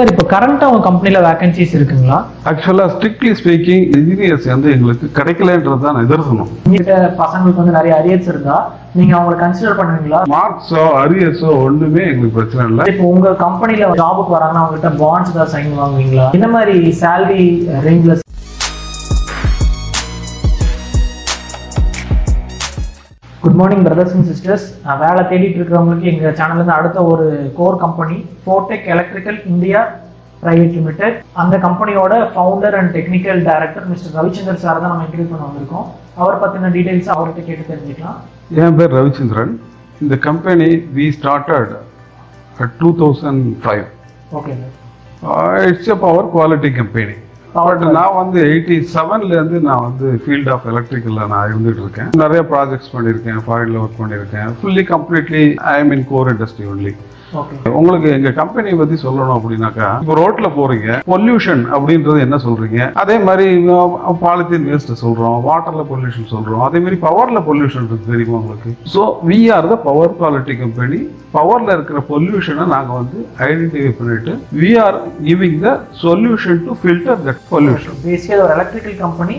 Sir இப்போ கரண்டா உங்க கம்பெனில வேகன்சிஸ் இருக்குங்களா? ஆக்சுவலா ஸ்ட்ரிக்ட்லி ஸ்பீக்கிங் இன்ஜினியர்ஸ் வந்து எங்களுக்கு கிடைக்கலன்றது தான் நிதர்சனம் உங்ககிட்ட பசங்களுக்கு வந்து நிறைய அரியர்ஸ் இருந்தா நீங்க அவங்களை கன்சிடர் பண்ணுவீங்களா? மார்க்ஸோ அரியர்ஸோ ஒண்ணுமே எங்களுக்கு பிரச்சனை இல்லை. இப்போ உங்க கம்பெனில ஜாபுக்கு வராங்கன்னா அவங்ககிட்ட பாண்ட்ஸ் ஏதாவது சைன் வாங்குவீங்களா இந்த மாதிரி salary ரேஞ்ச்ல good morning brothers and sisters வேலை தேடிட்டு இருக்கிறவங்களுக்கு எங்க சேனல்ல இருந்து அடுத்த ஒரு core company Fortech electrical India private limited அந்த கம்பெனியோட founder and technical director mister Ravichandar sir தான் நம்ம இன்டர்வியூ பண்ண வந்திருக்கோம். அவர் பத்தின டீடைல்ஸ் அவர்கிட்ட கேட்டு தெரிஞ்சுக்கலாம். என் பேர் ரவிச்சந்திரன். இந்த company we started two thousand five okay it's a power quality company but நான் வந்து எயிட்டி செவன்ல இருந்து நான் வந்து ஃபீல்ட் ஆஃப் எலக்ட்ரிக்கல்ல நான் இருந்துட்டு இருக்கேன். நிறைய ப்ராஜெக்ட்ஸ் பண்ணியிருக்கேன் ஃபாரின்ல ஒர்க் பண்ணியிருக்கேன். Fully completely I am in core industry only உங்களுக்கு எங்க கம்பெனி பத்தி சொல்லணும் அப்படின்னாக்கா இப்போ ரோட்ல போறீங்க பொல்யூஷன் அப்படின்றது என்ன சொல்றீங்க? அதே மாதிரி பாலித்தீன் வேஸ்ட் சொல்றோம் வாட்டர்ல பொல்யூஷன் சொல்றோம் அதே மாதிரி பவர்ல பொல்யூஷன் இருக்கு தெரியுமா உங்களுக்கு? So we are the power quality company பவர்ல இருக்கிற பொல்யூஷனை நாங்க வந்து ஐடென்டிஃபை பண்ணிட்டு we are giving the solution to filter that pollution basically ஒரு electrical company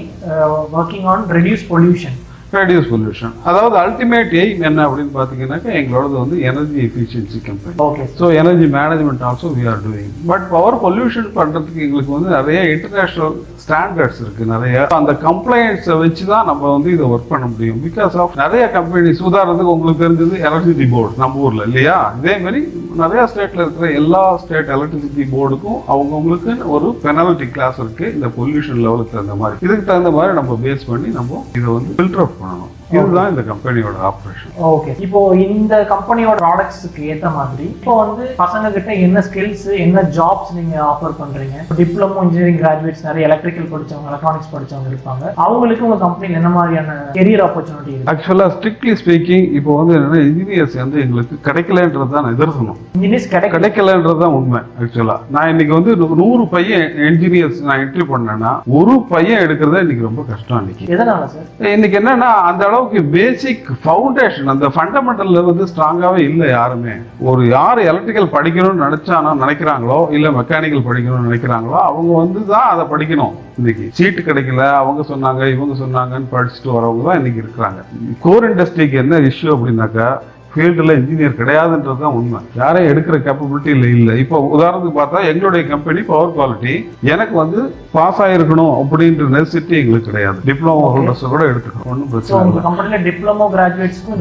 working on reduce pollution reduce pollution அதாவது அல்டிமேட் எய்ம் என்ன அப்படின்னு பாத்தீங்கன்னாக்கா எங்களோடது வந்து energy efficiency company okay so energy management also we are doing but power pollution பண்றதுக்கு எங்களுக்கு வந்து நிறைய இன்டர்நேஷனல் ஸ்டாண்டர்ட்ஸ் இருக்கு நிறைய. அந்த கம்ப்ளைண்ட்ஸை வச்சு தான் நம்ம வந்து இதை ஒர்க் பண்ண முடியும். பிகாஸ் ஆஃப் நிறைய கம்பெனிஸ் உதாரணத்துக்கு உங்களுக்கு தெரிஞ்சது எலக்ட்ரிசிட்டி போர்டு நம்ம ஊர்ல இல்லையா? இதே மாதிரி நிறைய ஸ்டேட்ல இருக்கிற எல்லா ஸ்டேட் எலக்ட்ரிசிட்டி போர்டுக்கும் அவங்கவுங்களுக்கு ஒரு பெனால்டி கிளாஸ் இருக்கு இந்த பொல்யூஷன் லெவலுக்கு தகுந்த மாதிரி. இதுக்கு தகுந்த மாதிரி நம்ம பேஸ் பண்ணி நம்ம இதை வந்து ஃபில்டர் அவுட் பண்ணணும் இதுதான் இந்த கம்பெனியோட ஆப்ரேஷன் ஓகே இப்போ இந்த கம்பெனியோட ப்ராடக்ட்ஸ்க்கு ஏத்த மாதிரி இப்போ வந்து பசங்க கிட்ட என்ன ஸ்கில்ஸ் என்ன ஜாப்ஸ் நீங்க ஆஃபர் பண்றீங்க? டிப்ளமோ இன்ஜினியரிங் கிராஜுவேட்ஸ் நிறைய எலக்ட்ரிக்கல் படிச்சவங்க எலக்ட்ரானிக்ஸ் படிச்சவங்க இருப்பாங்க. அவங்களுக்கு உங்க கம்பெனில என்ன மாதிரியான career opportunity actually strictly speaking இப்போ வந்து என்னன்னா இன்ஜினியர்ஸ் வந்து எங்களுக்கு கிடைக்கலன்றது தான் நிதர்சனம் இன்ஜினியர்ஸ் கிடைக்க கிடைக்கலன்றது தான் உண்மை ஆக்சுவலா நான் இன்னைக்கு வந்து நூறு பையன் என்ஜினியர்ஸ் நான் என்ட்ரி பண்ணேன்னா ஒரு பையன் எடுக்கிறதே இன்னைக்கு ரொம்ப கஷ்டம் இன்னைக்கு எதனால சார் இன்னைக்கு என்னன்னா அந்த அளவுக்கு பேசிக் ஃபவுண்டேஷன் அந்த ஃபண்டமெண்டல் வந்து ஸ்ட்ராங்காவே இல்லை யாருமே. ஒரு யார் எலக்ட்ரிக்கல் படிக்கணும்னு நினைச்சானோ நினைக்கிறாங்களோ இல்லை மெக்கானிக்கல் படிக்கணும்னு நினைக்கிறாங்களோ அவங்க வந்து தான் அதை படிக்கணும் இன்னைக்கு. சீட்டு கிடைக்கல அவங்க சொன்னாங்க இவங்க சொன்னாங்கன்னு படிச்சுட்டு வரவங்க தான் இன்னைக்கு இருக்கிறாங்க. கோர் இண்டஸ்ட்ரிக்கு என்ன இஷ்யூ அப்படின்னாக்கா ஃபீல்டில் இன்ஜினியர் கிடையாதுன்றது தான் உண்மை. யாரையும் எடுக்கிற கேப்பபிலிட்டி இல்லை இல்லை. இப்போ உதாரணத்துக்கு பார்த்தா எங்களுடைய கம்பெனி பவர் குவாலிட்டி எனக்கு வந்து பாஸ் ஆயிருக்கணும் அப்படின்ற நெசிட்டி எங்களுக்கு கிடையாது. டிப்ளமோ ஹோல்டர்ஸ் கூட எடுத்துக்கணும். ஒன்றும் பிரச்சனை இல்லை. கம்பெனில டிப்ளமோ கிராஜுவேட்ஸ்க்கும்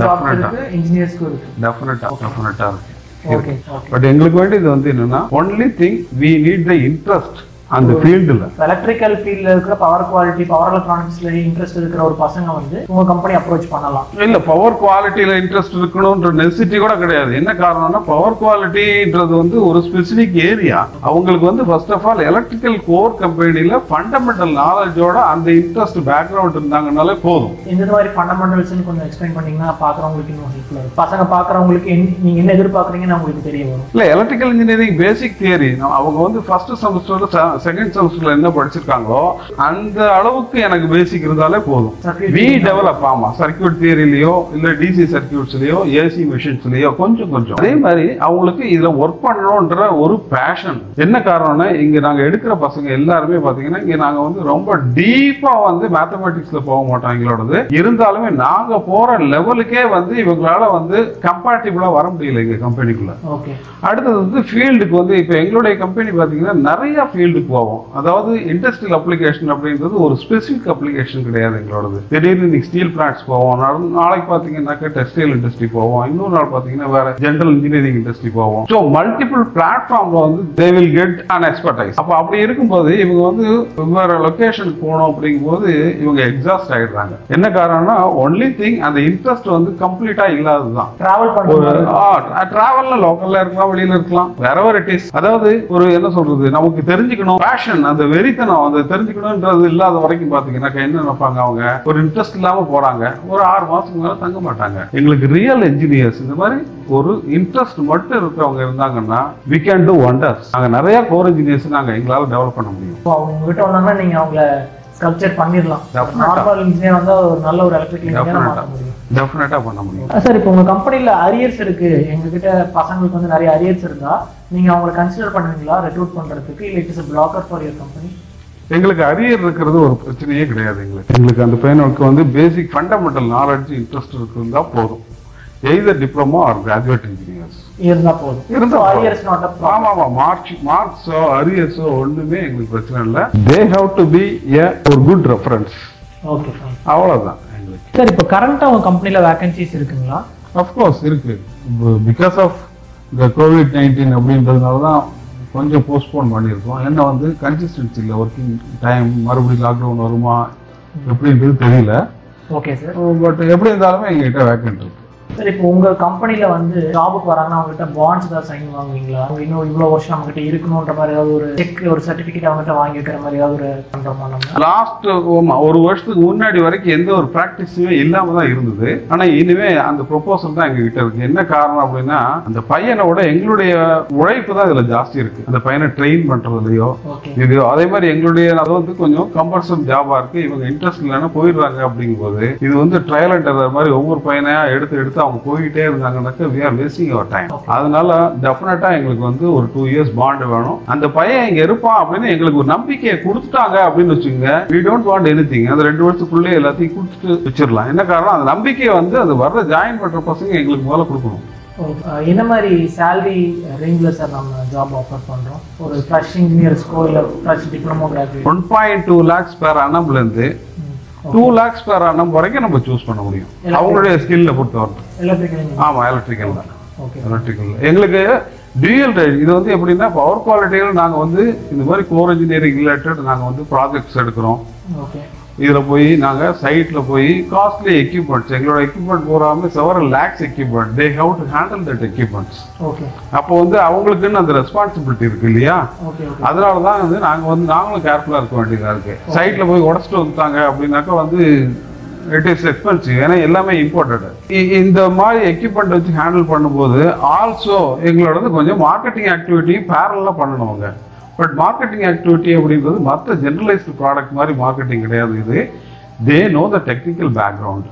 இன்ஜினியர்ஸ்க்கும் இருக்கு டெஃபினட்டா டெஃபினட்டா இருக்கு. பட் எங்களுக்கு வேண்டியது வந்து என்னன்னா only thing we need the interest அந்த ஃபீல்டுல எலக்ட்ரிக்கல் ஃபீல்ட்ல இருக்கிற பவர் குவாலிட்டி பவர் எலக்ட்ரானிக்ஸ்ல இன்ட்ரெஸ்ட் இருக்கிற ஒரு பசங்க வந்து உங்க கம்பெனி அப்ரோச் பண்ணலாம். இல்ல பவர் குவாலிட்டியில இன்ட்ரெஸ்ட் இருக்கணும்ன்ற நெசிட்டி கூட கிடையாது. என்ன காரணம்னா பவர் குவாலிட்டின்றது வந்து ஒரு ஸ்பெசிபிக் ஏரியா அவங்களுக்கு வந்து first of all electrical core கம்பெனில ஃபண்டமெண்டல் நாலேஜோட அந்த இன்ட்ரெஸ்ட் பேக்ரவுண்ட் இருந்தாங்கனாலே போதும். எந்த மாதிரி ஃபண்டமெண்டல்ஸ் கொஞ்சம் எக்ஸ்பிளைன் பண்ணீங்கன்னா பாக்குறவங்களுக்கு இன்னும் ஹெல்ப்ஃபுல்லா இருக்கும். பசங்க பாக்குறவங்களுக்கு என்ன- நீங்க என்ன எதிர்பார்க்கறீங்கன்னு அவங்களுக்கு தெரிய வரும். இல்ல எலக்ட்ரிக்கல் இன்ஜினியரிங் பேசிக் தியரி அவங்க வந்து ஃபர்ஸ்ட் செமஸ்டர்ல செகண்ட் செமஸ்டர்ல என்ன படிச்சிருக்காங்களோ அந்த அளவுக்கு எனக்கு பேசிக் இருந்தாலே போதும். வி டெவலப் ஆமா சர்க்கியூட் தியரிலயோ இல்ல டிசி சர்க்கியூட்ஸ்லயோ ஏசி மிஷின்ஸ்லயோ கொஞ்சம் கொஞ்சம். அதே மாதிரி அவங்களுக்கு இதுல ஒர்க் பண்ணணும்ன்ற ஒரு பேஷன் என்ன காரணம்னா இங்க நாங்க எடுக்கிற பசங்க எல்லாருமே பாத்தீங்கன்னா இங்க நாங்க வந்து ரொம்ப டீப்பா வந்து மேத்தமெட்டிக்ஸ்ல போக மாட்டோம் எங்களோடது. இருந்தாலுமே நாங்க போற லெவலுக்கே வந்து இவங்களால வந்து கம்பேட்டிபிளா வர முடியல எங்க கம்பெனிக்குள்ள ஓகே அடுத்தது வந்து ஃபீல்டுக்கு வந்து இப்போ எங்களுடைய கம்பெனி பார்த்தீங்கன்னா நிறைய ஃபீல்டுக்கு போவோம் அதாவது இண்டஸ்ட்ரியல் அப்ளிகேஷன் அப்படின்றது ஒரு ஸ்பெசிஃபிக் அப்ளிகேஷன் கிடையாது எங்களோடது. திடீர்னு இன்னைக்கு ஸ்டீல் பிளான்ட்ஸ் போவோம். நாளை- நாளைக்கு பார்த்தீங்கன்னாக்கா டெக்ஸ்டைல் இண்டஸ்ட்ரி போவோம். இன்னொரு நாள் பார்த்தீங்கன்னா வேற ஜென்ரல் இன்ஜினியரிங் இண்டஸ்ட்ரி போவோம். ஸோ மல்டிபிள் பிளாட்ஃபார்ம்ல வந்து they will get an expertise அப்போ அப்படி இருக்கும்போது இவங்க வந்து வேற லொகேஷனுக்கு போகணும் அப்படிங்கும்போது இவங்க எக்ஸாஸ்ட் ஆயிடுறாங்க. என்ன காரணம்னா ஒன்லி திங் அந்த இன்ட்ரெஸ்ட் வந்து கம்ப்ளீட்டா இல்லாததுதான். டிராவல் ஒரு பண்ணும்போது டிராவல்ல லோக்கல்ல இருக்கலாம் வெளியில இருக்கலாம். வேறவர் இட் இஸ் அதாவது ஒரு என்ன சொல்றது? நமக்கு தெரிஞ்சுக்கணும். பேஷன் அந்த வெறித்தனம் அந்த தெரிஞ்சுக்கணும்ன்றது இல்லாத வரைக்கும் பாத்தீங்கன்னா என்ன நினைப்பாங்க அவங்க? ஒரு இன்ட்ரெஸ்ட் இல்லாம போறாங்க. ஒரு ஆறு மாசத்துக்கு மேல தங்க மாட்டாங்க. எங்களுக்கு ரியல் என்ஜினியர்ஸ் இந்த மாதிரி ஒரு இன்ட்ரெஸ்ட் மட்டும் இருக்கிறவங்க இருந்தாங்கன்னா வி கேன் டூ ஒண்டர்ஸ் நாங்க நிறைய கோர் இன்ஜினியர்ஸ் நாங்க எங்களால டெவலப் பண்ண முடியும். அவங்க கிட்ட வந்தாங்கன்னா நீங்க அவங்கள ஸ்கல்ப்சர் பண்ணிடலாம். நார்மல் இன்ஜினியர் வந்து ஒரு நல்ல ஒரு எலக்ட்ரிக்கல் இன்ஜினியர் மாற்ற முடியும். டெஃபினட்டா பண்ண முடியும். சார் இப்போ உங்க கம்பெனில அரியர்ஸ் இருக்கு. எங்ககிட்ட பசங்களுக்கு வந்து நிறைய அரியர்ஸ் இருந்தா நீங்க அவங்களை கன்சிடர் பண்ணுவீங்களா? ரெக்ரூட் பண்றதுக்கு? இல்லை it is blocker for your company எங்களுக்கு அரியர் இருக்கிறது ஒரு பிரச்சனையே கிடையாது எங்களுக்கு. எங்களுக்கு அந்த பையனுக்கு வந்து பேசிக் ஃபண்டமெண்டல் நாலேஜ் இன்ட்ரெஸ்ட் இருந்தா போதும். Either diploma or graduate engineers இருந்தா போதும். இருந்தா. அரியர்ஸ் ஆமா ஆமா. மார்க் மார்க்ஸோ அரியர்ஸோ ஒண்ணுமே எங்களுக்கு பிரச்சனை இல்லை. They have to be a ஒரு குட் ரெஃபரன்ஸ் ஓகே அவ்வளவுதான். சார் இப்போ கரண்டா உங்க கம்பெனில வேகன்சிஸ் இருக்குங்களா? அஃப்கோர்ஸ் இருக்கு. பிகாஸ் ஆஃப் இந்த கோவிட் நைன்டீன் அப்படின்றதுனால தான் கொஞ்சம் போஸ்ட்போன் பண்ணியிருக்கோம். ஏன்னா வந்து கன்சிஸ்டன்சி இல்லை. ஒர்க்கிங் டைம் மறுபடியும் லாக்டவுன் வருமா? எப்படின்றது தெரியல. ஓகே சார் பட் எப்படி இருந்தாலுமே எங்ககிட்ட வேக்கன்ட் இருக்கு. சார் இப்போ உங்க கம்பெனில வந்து ஜாபுக்கு வராங்கன்னா அவங்ககிட்ட பாண்ட்ஸ் ஏதாவது சைன் வாங்குவீங்களா அவங்க இன்னும் இவ்வளவு வருஷம் நம்ம கிட்ட இருக்கணும்ன்ற மாதிரி ஏதாவது ஒரு செக் ஒரு சர்டிபிகேட் அவங்ககிட்ட வாங்கி வைக்கிற மாதிரி ஏதாவது ஒரு பண்றோமா லாஸ்ட் ஒரு வருஷத்துக்கு முன்னாடி வரைக்கும் எந்த ஒரு ப்ராக்டிஸுமே இல்லாம தான் இருந்தது. ஆனா இனிமே அந்த ப்ரொபோசல் தான் எங்க கிட்ட இருக்கு. என்ன காரணம் அப்படின்னா அந்த பையனோட எங்களுடைய உழைப்பு தான் இதுல ஜாஸ்தி இருக்கு. அந்த பையனை ட்ரெயின் பண்றதுலயோ ஓகே இது அதே மாதிரி எங்களுடைய அது வந்து கொஞ்சம் கம்பல்சன் ஜாபா இருக்கு. இவங்க இன்ட்ரெஸ்ட் இல்லைன்னா போயிடுறாங்க அப்படிங்கும்போது இது வந்து ட்ரையல் அண்ட் மாதிரி ஒவ்வொரு பையனையா எடுத்து எடுத்து அவங்க போயிட்டே இருந்தாங்கன்னாக்க we are wasting our time அதனால டெஃபினட்டா எங்களுக்கு வந்து ஒரு டூ இயர்ஸ் பாண்ட் வேணும். அந்த பையன் இங்க இருப்பான் அப்படின்னு எங்களுக்கு ஒரு நம்பிக்கையை கொடுத்துட்டாங்க அப்படின்னு வச்சுங்க we don't want anything அந்த ரெண்டு வருஷத்துக்குள்ளே எல்லாத்தையும் கொடுத்துட்டு வச்சிடலாம். என்ன காரணம்? அந்த நம்பிக்கையை வந்து அது வர்ற ஜாயின் பண்ற பசங்க எங்களுக்கு முதல்ல கொடுக்கணும். என்ன மாதிரி சேலரி ரேஞ்சில் சார் நம்ம ஜாப் ஆஃபர் பண்றோம்? ஒரு ஃப்ரெஷ் இன்ஜினியர்ஸ்க்கோ இல்லை fresh diploma graduate one point two lakhs per அனம்ல இருந்து டூ லேக்ஸ் பேர் அனம் வரைக்கும் நம்ம சூஸ் பண்ண முடியும். அவங்களுடைய ஸ்கில்ல பொறுத்தவரை ஆமா எலக்ட்ரிக்கல் தான். எலக்ட்ரிக்கல் எங்களுக்கு டியூயல் இது வந்து எப்படின்னா பவர் குவாலிட்டியில் நாங்க வந்து இந்த மாதிரி கோர் இன்ஜினியரிங் ரிலேட்டட் நாங்க வந்து ப்ராஜெக்ட்ஸ் எடுக்கிறோம். இதுல போய் நாங்க சைட்ல போய் காஸ்ட்லி எக்யூப்மெண்ட்ஸ் எங்களோட எக்யூப்மெண்ட் பூராமே several lakhs equipment they have to handle that equipments okay அப்போ வந்து அவங்களுக்குன்னு அந்த ரெஸ்பான்சிபிலிட்டி இருக்கு இல்லையா? அதனால தான் வந்து நாங்க வந்து நாங்களும் கேர்ஃபுல்லா இருக்க வேண்டியதா இருக்கு. சைட்ல போய் உடச்சிட்டு வந்துட்டாங்க அப்படின்னாக்கா வந்து இட் இஸ் எக்ஸ்பென்சிவ் ஏன்னா எல்லாமே இம்போர்ட்டட் இந்த மாதிரி எக்யூப்மெண்ட் வச்சு ஹேண்டில் பண்ணும்போது ஆல்சோ எங்களோட கொஞ்சம் மார்க்கெட்டிங் ஆக்டிவிட்டி பேரலாக பண்ணணுங்க பட் மார்க்கெட்டிங் ஆக்டிவிட்டி அப்படின்றது மற்ற ஜெனரலைஸ்டு ப்ராடக்ட் மாதிரி மார்க்கெட்டிங் கிடையாது இது. They know the technical background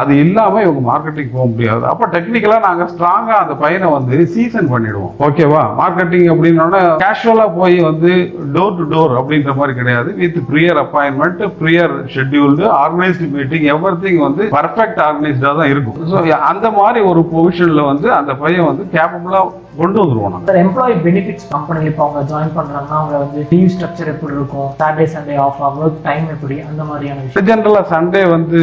அது இல்லாமல் இவங்க மார்க்கெட்டிங் போக முடியாது. அப்போ டெக்னிக்கலாக நாங்கள் ஸ்ட்ராங்காக அந்த பையனை வந்து சீசன் பண்ணிடுவோம். ஓகேவா மார்க்கெட்டிங் அப்படின்னோட கேஷுவலாக போய் வந்து டோர் டு டோர் அப்படின்ற மாதிரி கிடையாது. With prior appointment prior scheduled organised meeting everything வந்து பர்ஃபெக்ட் ஆர்கனைஸ்டாக தான் இருக்கும். ஸோ அந்த மாதிரி ஒரு பொசிஷனில் வந்து அந்த பையன் வந்து கேப்பபிளாக கொண்டு வந்துருவோம் சார் எம்ப்ளாயி பெனிஃபிட்ஸ் கம்பெனியில் இப்போ அவங்க ஜாயின் பண்றாங்கன்னா அவங்க வந்து லீவ் ஸ்ட்ரக்சர் எப்படி இருக்கும்? Saturday Sunday off work time எப்படி? அந்த மாதிரியான விஷயம். ஜென்ரலா சண்டே வந்து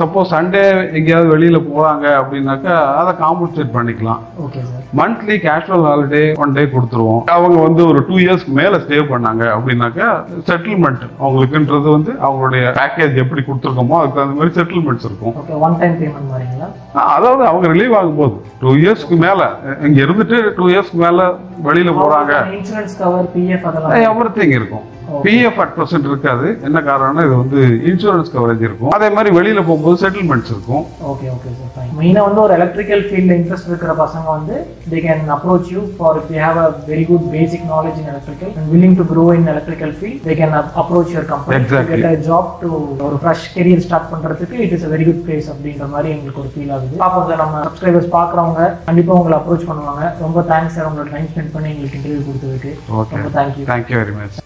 சப்போஸ் சண்டே எங்கேயாவது வெளியில போறாங்க அப்படின்னாக்கா அதை காம்பன்சேட் பண்ணிக்கலாம். Okay sir monthly casual holiday one day கொடுத்துருவோம். அவங்க வந்து ஒரு டூ இயர்ஸ்க்கு மேல ஸ்டே பண்ணாங்க அப்படின்னாக்கா செட்டில்மெண்ட் அவங்களுக்குன்றது வந்து அவங்களுடைய பேக்கேஜ் எப்படி கொடுத்துருக்கோமோ அதுக்கு தகுந்த மாதிரி செட்டில்மெண்ட்ஸ் இருக்கும். ஓகே ஒன் டைம் பேமெண்ட் மாதிரிங்களா? அதாவது அவங்க ரிலீவ் ஆகும்போது டூ இயர்ஸ்க்கு மேல இங்க இருந்துட்டு டூ இயர்ஸ்க்கு மேல வெளியில போறாங்க. இன்சூரன்ஸ் கவர் பிஎஃப் அதெல்லாம். எவ்ரி திங் இருக்கும். பிஎஃப் அட் பர்சன்ட் இருக்காது. என்ன காரணம்னா இது வந்து இன்சூரன்ஸ் கவரேஜ் இருக்கும். அதே மாதிரி வெளியில போகும்போது செட்டில்மெண்ட்ஸ் இருக்கும். ஓகே ஓகே சார் ஃபைன் மெயினாக வந்து ஒரு எலக்ட்ரிக்கல் ஃபீல்டில் இன்ட்ரெஸ்ட் இருக்கிற பசங்க வந்து they can approach you for if you have a very good basic knowledge in electrical and willing to grow in electrical field they can ap- approach your company. Exactly. to get a job to ஒரு fresh career start பண்றதுக்கு it is a very good place அப்படின்ற மாதிரி எங்களுக்கு ஒரு feel ஆகுது. பாப்போம் sir நம்ம subscribers பார்க்குறவங்க கண்டிப்பா உங்களை அப்ரோச் பண்ணுவாங்க. ரொம்ப தேங்க்ஸ் சார் உங்களோட டைம் ஸ்பெண்ட் பண்ணி எங்களுக்கு இன்டர்வியூ கொடுத்ததுக்கு. ரொம்ப தேங்க்யூ தேங்க்யூ வெரி மச்